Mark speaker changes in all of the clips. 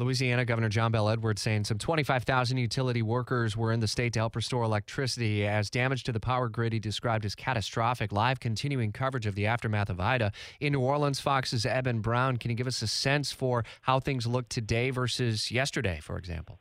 Speaker 1: Louisiana Governor John Bell Edwards saying some 25,000 utility workers were in the state to help restore electricity as damage to the power grid he described as catastrophic. Live continuing coverage of the aftermath of Ida. In New Orleans, Fox's Eben Brown, can you give us a sense for how things look today versus yesterday, for example?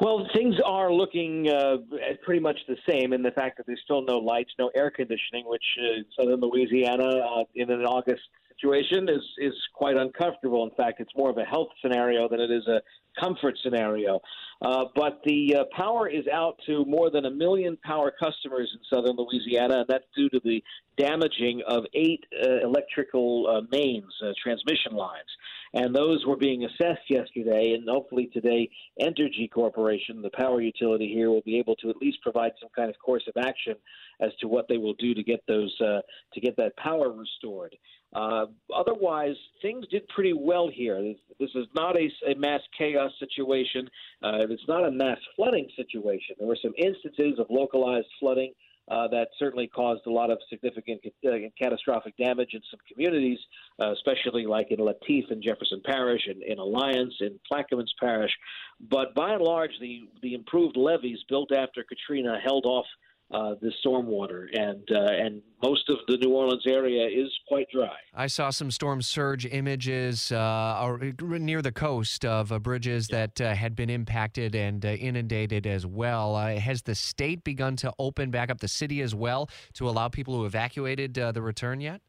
Speaker 2: Well, things are looking uh, pretty much the same in the fact that there's still no lights, no air conditioning, which uh, southern Louisiana uh, in an August situation is is quite uncomfortable. In fact, it's more of a health scenario than it is a comfort scenario. Uh, but the uh, power is out to more than a million power customers in southern Louisiana, and that's due to the damaging of eight uh, electrical uh, mains, uh, transmission lines. And those were being assessed yesterday, and hopefully today, Entergy Corporation, the power utility here, will be able to at least provide some kind of course of action as to what they will do to get those uh, to get that power restored. Uh, otherwise, things did pretty well here. This, this is not a, a, mass chaos situation. Uh, it's not a mass flooding situation. There were some instances of localized flooding uh, that certainly caused a lot of significant uh, catastrophic damage in some communities, uh, especially like in Lafitte and Jefferson Parish and in Alliance in Plaquemines Parish. But by and large, the the improved levees built after Katrina held off uh, the stormwater, and uh, and most of the New Orleans area is quite dry.
Speaker 1: I saw some storm surge images uh, near the coast of uh, bridges yeah. that uh, had been impacted and uh, inundated as well. has the state begun to open back up the city as well to allow people who evacuated the return yet?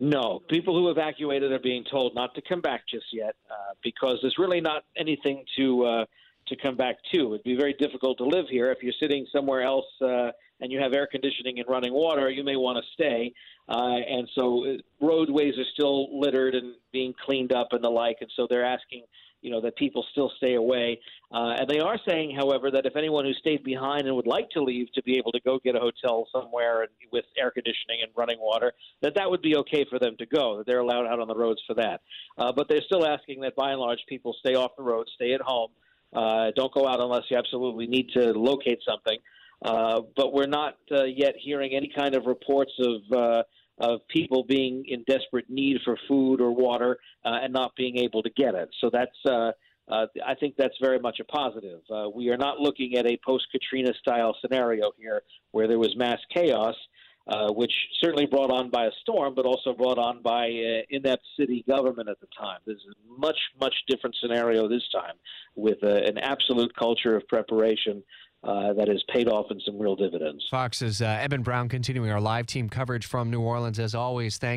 Speaker 2: No, people who evacuated are being told not to come back just yet because there's really not anything to to come back to. It'd be very difficult to live here if you're sitting somewhere else uh, and you have air conditioning and running water. You may want to stay, uh, and so uh, roadways are still littered and being cleaned up and the like. And so they're asking, you know, that people still stay away. Uh, and they are saying, however, that if anyone who stayed behind and would like to leave to be able to go get a hotel somewhere and with air conditioning and running water, that that would be okay for them to go. That they're allowed out on the roads for that. Uh, but they're still asking that by and large people stay off the road, stay at home. Uh, don't go out unless you absolutely need to locate something. Uh, but we're not uh, yet hearing any kind of reports of uh, of people being in desperate need for food or water uh, and not being able to get it. So that's uh, uh, I think that's very much a positive. We are not looking at a post Katrina style scenario here where there was mass chaos uh, which certainly brought on by a storm, but also brought on by uh, inept city government at the time. This is a much, much different scenario this time with uh, an absolute culture of preparation. Uh, that has paid off in some real dividends.
Speaker 1: Fox's uh, Eben Brown continuing our live team coverage from New Orleans as always. Thanks.